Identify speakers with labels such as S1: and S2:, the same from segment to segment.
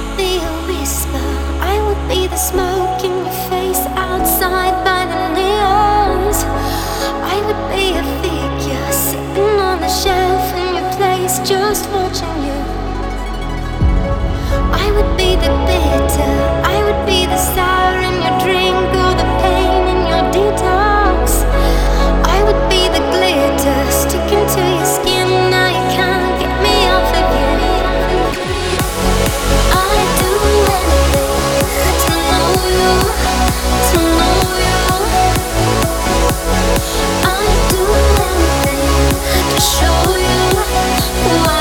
S1: would be a whisper, I would be the smoke in your face outside by the neon. I would be a figure sitting on the shelf in your place, just watching you. I would be the bitter, I would be the sour. show you what.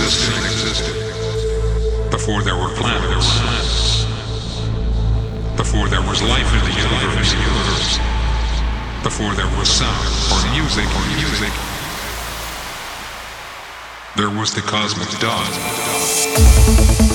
S2: Existed, before there were planets, before there was life in the universe, before there was sound or music. Or music, there was the cosmic dawn.